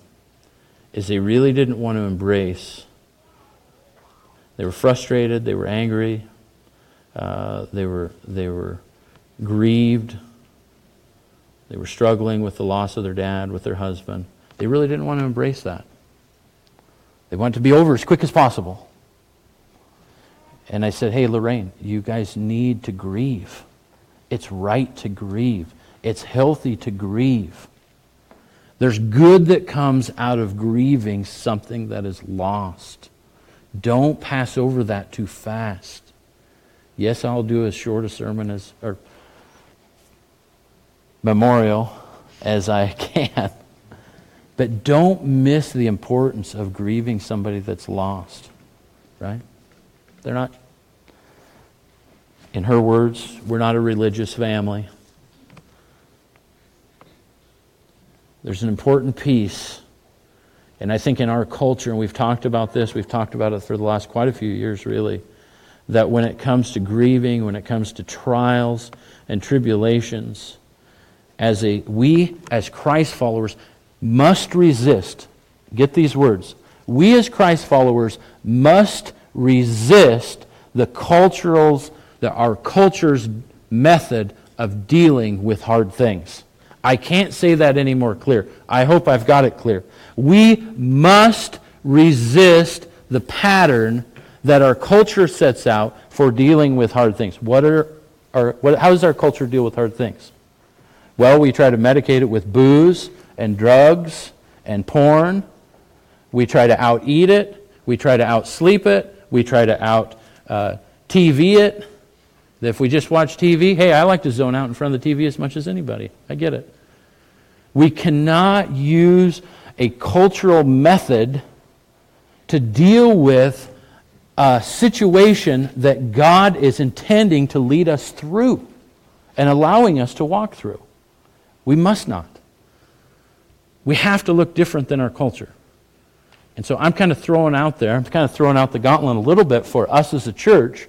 is they really didn't want to embrace. They were frustrated, they were angry, uh, they, were, they were grieved, they were struggling with the loss of their dad, with their husband. They really didn't want to embrace that. They wanted to be over as quick as possible. And I said, hey, Lorraine, you guys need to grieve. It's right to grieve, it's healthy to grieve. There's good that comes out of grieving something that is lost. Don't pass over that too fast. Yes, I'll do as short a sermon as or memorial as I can. But don't miss the importance of grieving somebody that's lost, right? They're not, in her words, we're not a religious family. There's an important piece. And I think in our culture, and we've talked about this, we've talked about it for the last quite a few years, really, that when it comes to grieving, when it comes to trials and tribulations, as a we as Christ followers must resist. Get these words. We as Christ followers must resist the cultural's, the, our culture's method of dealing with hard things. I can't say that any more clear. I hope I've got it clear. We must resist the pattern that our culture sets out for dealing with hard things. What are our, what, how does our culture deal with hard things? Well, we try to medicate it with booze and drugs and porn. We try to out eat it. We try to out sleep it. We try to out uh, TV it. If we just watch TV, hey, I like to zone out in front of the TV as much as anybody. I get it. We cannot use a cultural method to deal with a situation that God is intending to lead us through and allowing us to walk through. We must not. We have to look different than our culture. And so I'm kind of throwing out there, I'm kind of throwing out the gauntlet a little bit for us as a church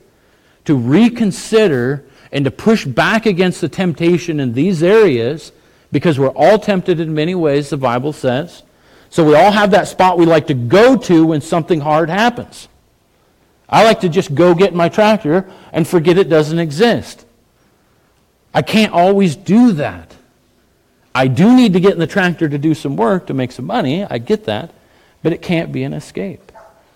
to reconsider and to push back against the temptation in these areas because we're all tempted in many ways, the Bible says. So we all have that spot we like to go to when something hard happens. I like to just go get my tractor and forget it doesn't exist. I can't always do that. I do need to get in the tractor to do some work to make some money. I get that. But it can't be an escape.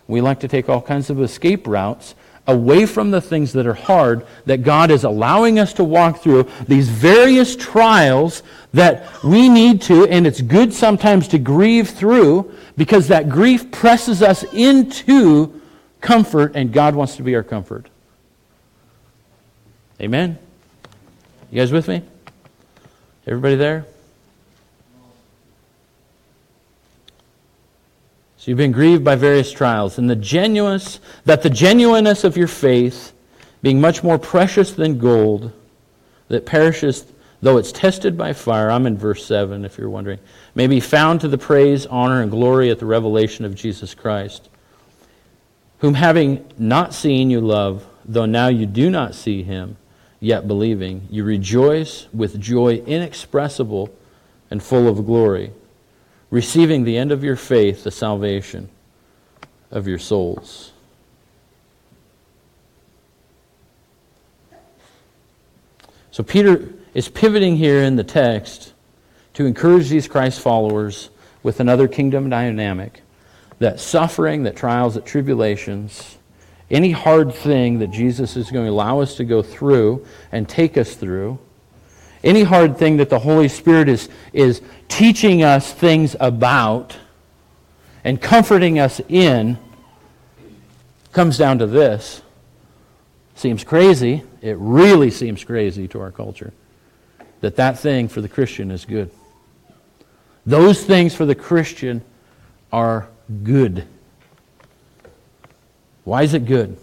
We like to take all kinds of escape routes away from the things that are hard that God is allowing us to walk through, these various trials that we need to, and it's good sometimes to grieve through because that grief presses us into comfort, and God wants to be our comfort. Amen? You guys with me? Everybody there? So you've been grieved by various trials, and the genuineness, that the genuineness of your faith, being much more precious than gold, that perishes though it's tested by fire, I'm in verse 7 if you're wondering, may be found to the praise, honor, and glory at the revelation of Jesus Christ, whom having not seen you love, though now you do not see him, yet believing, you rejoice with joy inexpressible and full of glory receiving the end of your faith, the salvation of your souls. So Peter is pivoting here in the text to encourage these Christ followers with another kingdom dynamic that suffering, that trials, that tribulations, any hard thing that Jesus is going to allow us to go through and take us through, any hard thing that the Holy Spirit is, is teaching us things about and comforting us in comes down to this. Seems crazy. It really seems crazy to our culture that that thing for the Christian is good. Those things for the Christian are good. Why is it good?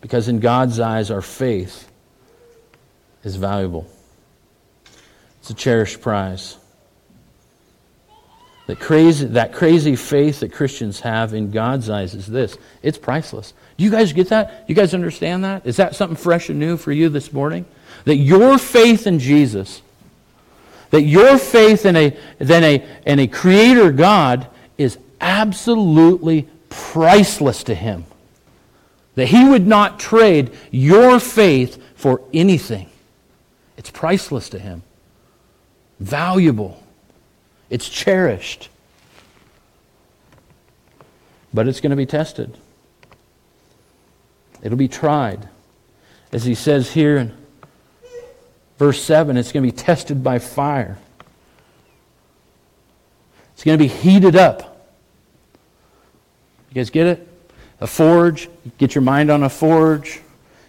Because in God's eyes, our faith is valuable. It's a cherished prize. That crazy, that crazy faith that Christians have in God's eyes is this it's priceless. Do you guys get that? Do you guys understand that? Is that something fresh and new for you this morning? That your faith in Jesus, that your faith in a, in a, in a creator God is absolutely priceless to Him. That He would not trade your faith for anything. It's priceless to him, valuable, it's cherished. But it's going to be tested, it'll be tried. As he says here in verse 7, it's going to be tested by fire. It's going to be heated up. You guys get it? A forge, get your mind on a forge.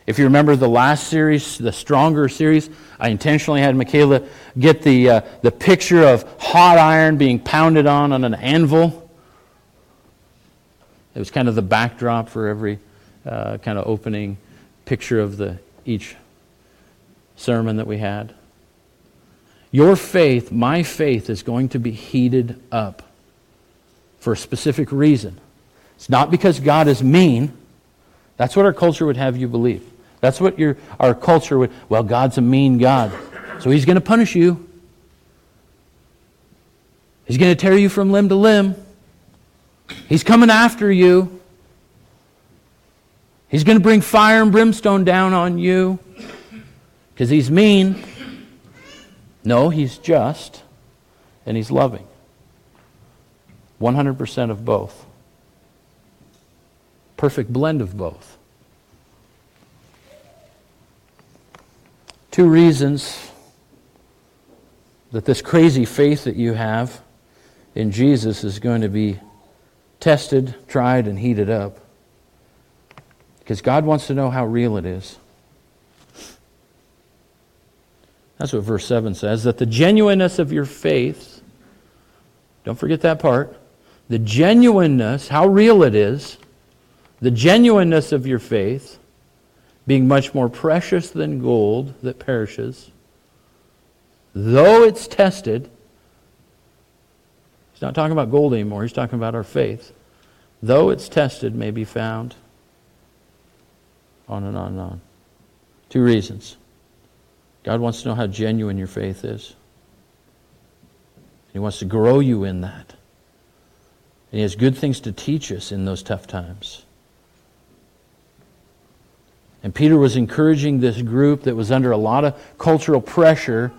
If you remember the last series, the Stronger series, I intentionally had Michaela get the, uh, the picture of hot iron being pounded on on an anvil. It was kind of the backdrop for every uh, kind of opening picture of the, each sermon that we had. Your faith, my faith, is going to be heated up for a specific reason. It's not because God is mean. That's what our culture would have you believe. That's what your, our culture would, well, God's a mean God. So he's going to punish you. He's going to tear you from limb to limb. He's coming after you. He's going to bring fire and brimstone down on you because he's mean. No, he's just and he's loving. 100% of both. Perfect blend of both. Two reasons that this crazy faith that you have in Jesus is going to be tested, tried, and heated up. Because God wants to know how real it is. That's what verse 7 says that the genuineness of your faith, don't forget that part, the genuineness, how real it is, the genuineness of your faith being much more precious than gold that perishes, though it's tested, He's not talking about gold anymore. He's talking about our faith. Though it's tested, may be found. On and on and on. Two reasons. God wants to know how genuine your faith is. He wants to grow you in that. And He has good things to teach us in those tough times. And Peter was encouraging this group that was under a lot of cultural pressure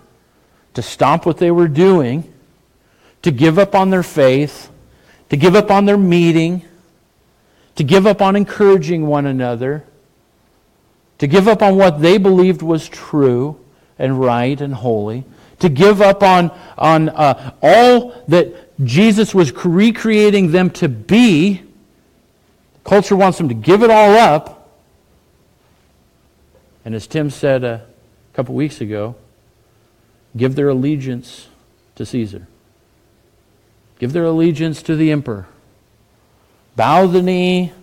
to stop what they were doing, to give up on their faith, to give up on their meeting, to give up on encouraging one another, to give up on what they believed was true and right and holy, to give up on, on uh, all that Jesus was recreating them to be. Culture wants them to give it all up and as Tim said a couple weeks ago, give their allegiance to Caesar. Give their allegiance to the emperor. Bow the knee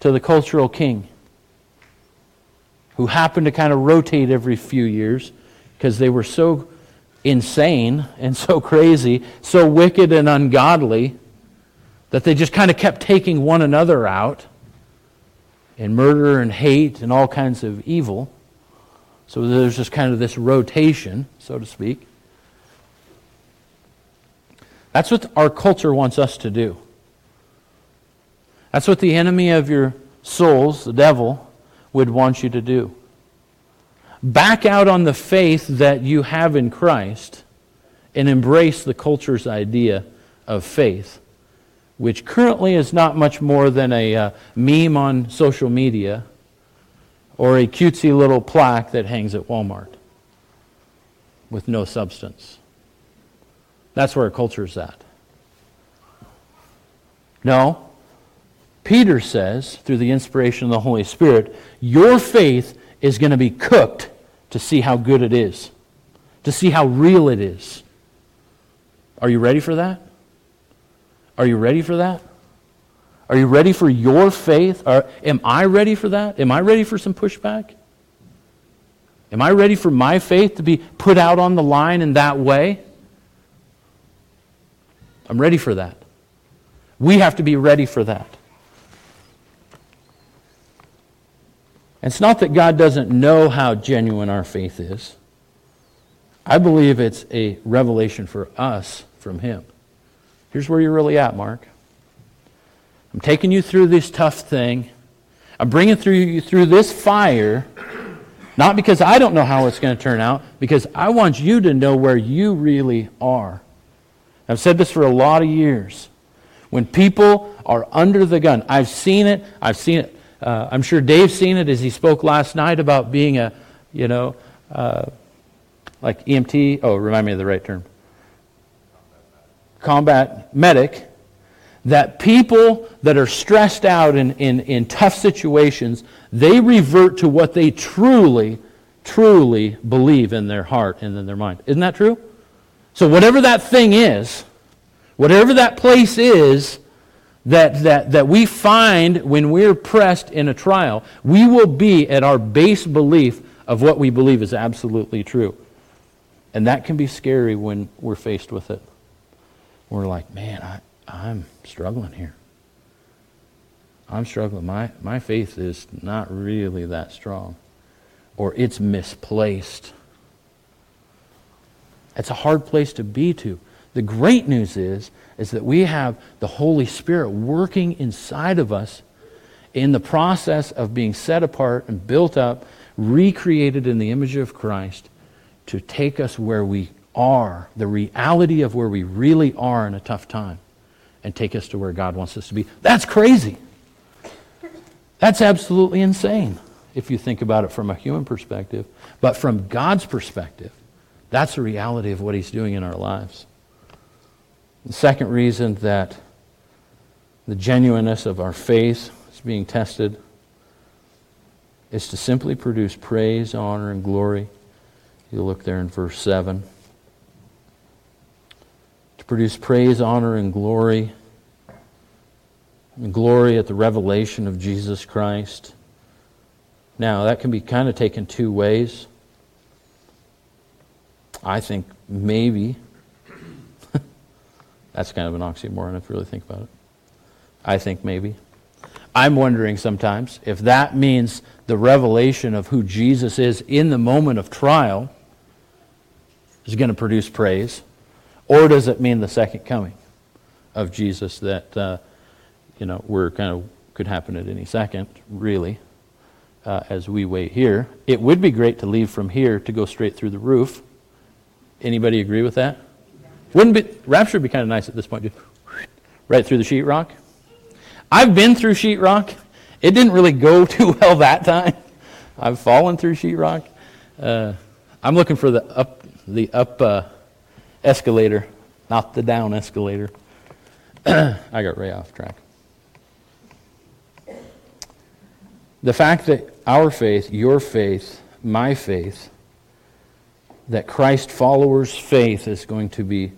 to the cultural king who happened to kind of rotate every few years because they were so insane and so crazy, so wicked and ungodly that they just kind of kept taking one another out and murder and hate and all kinds of evil. So there's just kind of this rotation, so to speak. That's what our culture wants us to do. That's what the enemy of your souls, the devil, would want you to do. Back out on the faith that you have in Christ and embrace the culture's idea of faith which currently is not much more than a uh, meme on social media or a cutesy little plaque that hangs at Walmart with no substance. That's where our culture is at. No. Peter says, through the inspiration of the Holy Spirit, your faith is going to be cooked to see how good it is, to see how real it is. Are you ready for that? Are you ready for that? Are you ready for your faith? Are, am I ready for that? Am I ready for some pushback? Am I ready for my faith to be put out on the line in that way? I'm ready for that. We have to be ready for that. It's not that God doesn't know how genuine our faith is. I believe it's a revelation for us from Him. Here's where you're really at, Mark. I'm taking you through this tough thing. I'm bringing through you through this fire, not because I don't know how it's going to turn out, because I want you to know where you really are. I've said this for a lot of years. When people are under the gun, I've seen it. I've seen it. Uh, I'm sure Dave's seen it as he spoke last night about being a, you know, uh, like EMT. Oh, remind me of the right term combat medic that people that are stressed out in, in, in tough situations, they revert to what they truly, truly believe in their heart and in their mind. Isn't that true? So, whatever that thing is, whatever that place is that, that, that we find when we're pressed in a trial, we will be at our base belief of what we believe is absolutely true. And that can be scary when we're faced with it we're like, man, I, I'm struggling here. I'm struggling. My, my faith is not really that strong, or it's misplaced. It's a hard place to be to. The great news is, is that we have the Holy Spirit working inside of us in the process of being set apart and built up, recreated in the image of Christ to take us where we are, the reality of where we really are in a tough time, and take us to where God wants us to be. That's crazy. That's absolutely insane if you think about it from a human perspective. But from God's perspective, that's the reality of what He's doing in our lives. The second reason that the genuineness of our faith is being tested is to simply produce praise, honor, and glory. You look there in verse 7 to produce praise, honor, and glory. And glory at the revelation of Jesus Christ. Now, that can be kind of taken two ways. I think maybe That's kind of an oxymoron if you really think about it. I think maybe. I'm wondering sometimes if that means the revelation of who Jesus is in the moment of trial is going to produce praise, or does it mean the second coming of Jesus that, uh, you know, we're kind of could happen at any second, really, uh, as we wait here. It would be great to leave from here to go straight through the roof. Anybody agree with that? Wouldn't be rapture would be kind of nice at this point, just right through the sheetrock. I've been through sheetrock. It didn't really go too well that time. I've fallen through sheetrock. Uh, I'm looking for the up the up uh, escalator, not the down escalator. I got way off track. The fact that our faith, your faith, my faith, that Christ followers' faith is going to be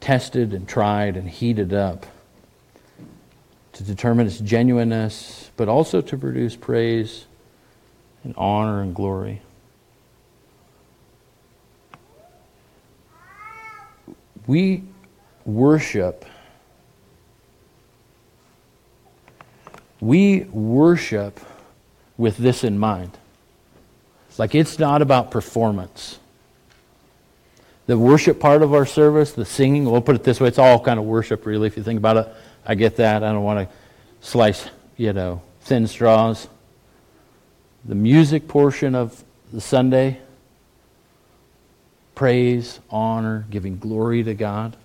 tested and tried and heated up to determine its genuineness, but also to produce praise and honor and glory. We worship. We worship with this in mind. Like it's not about performance. The worship part of our service, the singing, we'll put it this way, it's all kind of worship, really, if you think about it. I get that. I don't want to slice, you know, thin straws. The music portion of the Sunday, praise, honor, giving glory to God.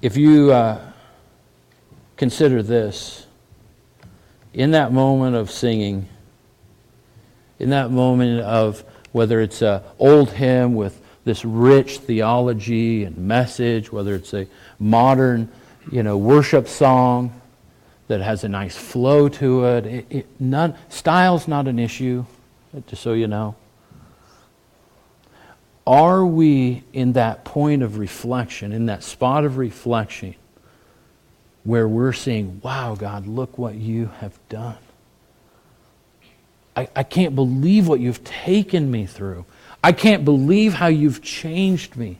If you uh, consider this, in that moment of singing, in that moment of whether it's an old hymn with this rich theology and message, whether it's a modern, you know, worship song that has a nice flow to it. it, it none, style's not an issue, just so you know. Are we in that point of reflection, in that spot of reflection, where we're seeing, wow, God, look what you have done? I, I can't believe what you've taken me through. I can't believe how you've changed me.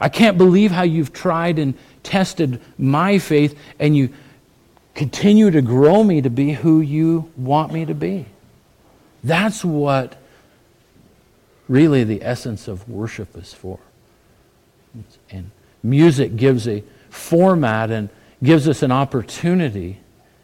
I can't believe how you've tried and tested my faith and you continue to grow me to be who you want me to be. That's what really the essence of worship is for. And music gives a format and gives us an opportunity.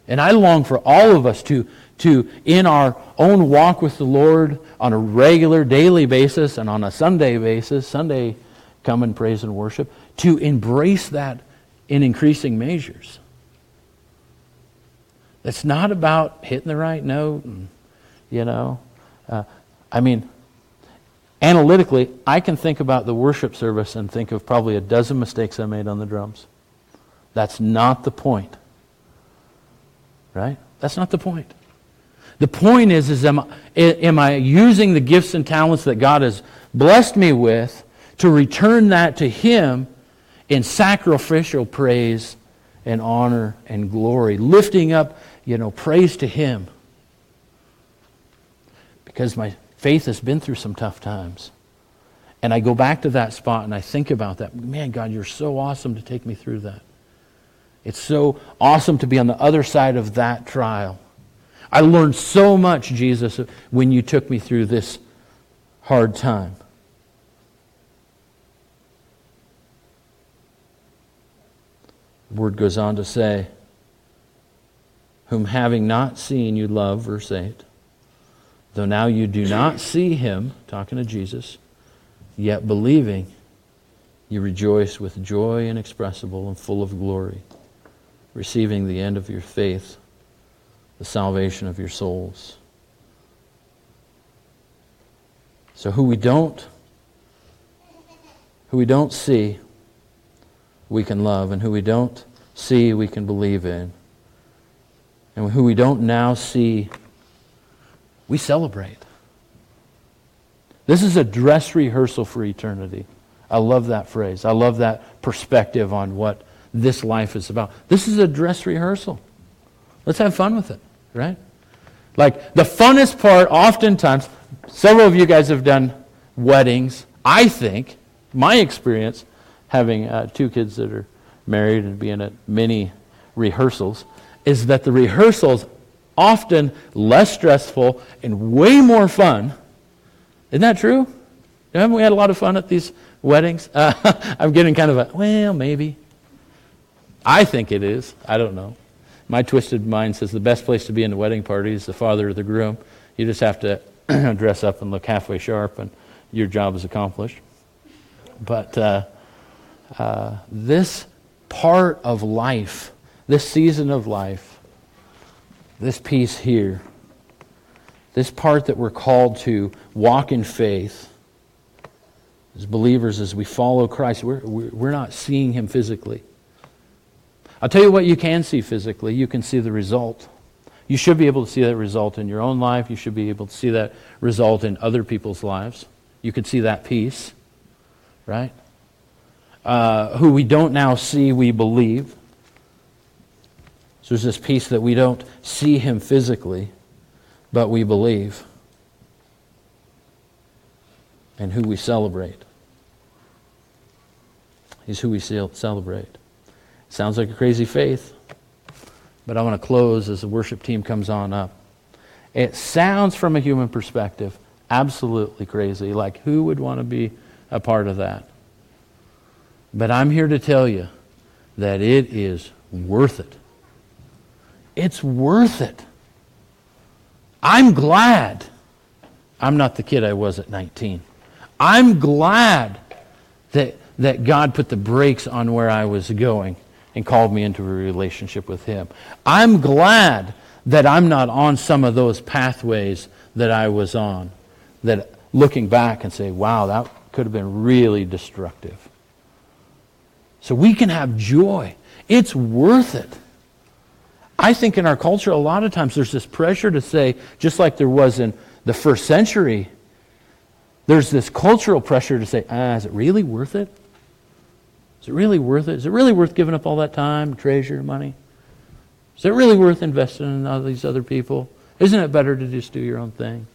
And I long for all of us to to, in our own walk with the Lord on a regular daily basis and on a Sunday basis, Sunday come and praise and worship, to embrace that in increasing measures. It's not about hitting the right note, and, you know. Uh, I mean, analytically, I can think about the worship service and think of probably a dozen mistakes I made on the drums. That's not the point. Right? That's not the point. The point is, is am, am I using the gifts and talents that God has blessed me with to return that to Him in sacrificial praise and honor and glory, lifting up, you know, praise to Him. Because my faith has been through some tough times. And I go back to that spot and I think about that. Man, God, you're so awesome to take me through that. It's so awesome to be on the other side of that trial. I learned so much, Jesus, when you took me through this hard time. The word goes on to say, Whom having not seen you love, verse 8. Though now you do not see him, talking to Jesus, yet believing, you rejoice with joy inexpressible and full of glory, receiving the end of your faith the salvation of your souls. So who we don't who we don't see we can love and who we don't see we can believe in. And who we don't now see we celebrate. This is a dress rehearsal for eternity. I love that phrase. I love that perspective on what this life is about. This is a dress rehearsal. Let's have fun with it right? Like the funnest part, oftentimes, several of you guys have done weddings, I think, my experience, having uh, two kids that are married and being at many rehearsals, is that the rehearsals often less stressful and way more fun. Isn't that true? Haven't we had a lot of fun at these weddings? Uh, I'm getting kind of a, well, maybe. I think it is. I don't know. My twisted mind says the best place to be in a wedding party is the father of the groom. You just have to dress up and look halfway sharp, and your job is accomplished. But uh, uh, this part of life, this season of life, this piece here, this part that we're called to walk in faith as believers, as we follow Christ, we're, we're not seeing him physically. I'll tell you what you can see physically. You can see the result. You should be able to see that result in your own life. You should be able to see that result in other people's lives. You could see that peace, right? Uh, who we don't now see, we believe. So there's this peace that we don't see him physically, but we believe. And who we celebrate. He's who we celebrate. Sounds like a crazy faith, but I want to close as the worship team comes on up. It sounds from a human perspective absolutely crazy. Like, who would want to be a part of that? But I'm here to tell you that it is worth it. It's worth it. I'm glad I'm not the kid I was at 19. I'm glad that, that God put the brakes on where I was going and called me into a relationship with Him. I'm glad that I'm not on some of those pathways that I was on, that looking back and say, wow, that could have been really destructive. So we can have joy. It's worth it. I think in our culture, a lot of times there's this pressure to say, just like there was in the first century, there's this cultural pressure to say, ah, is it really worth it? Is it really worth it? Is it really worth giving up all that time, treasure, money? Is it really worth investing in all these other people? Isn't it better to just do your own thing?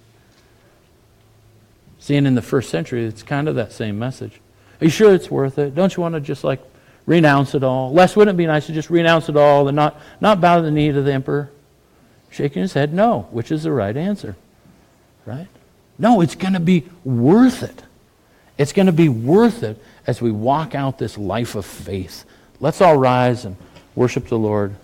Seeing in the first century, it's kind of that same message. Are you sure it's worth it? Don't you want to just like renounce it all? Les, wouldn't it be nice to just renounce it all and not, not bow to the knee to the emperor? Shaking his head, no, which is the right answer. Right? No, it's going to be worth it. It's going to be worth it as we walk out this life of faith. Let's all rise and worship the Lord.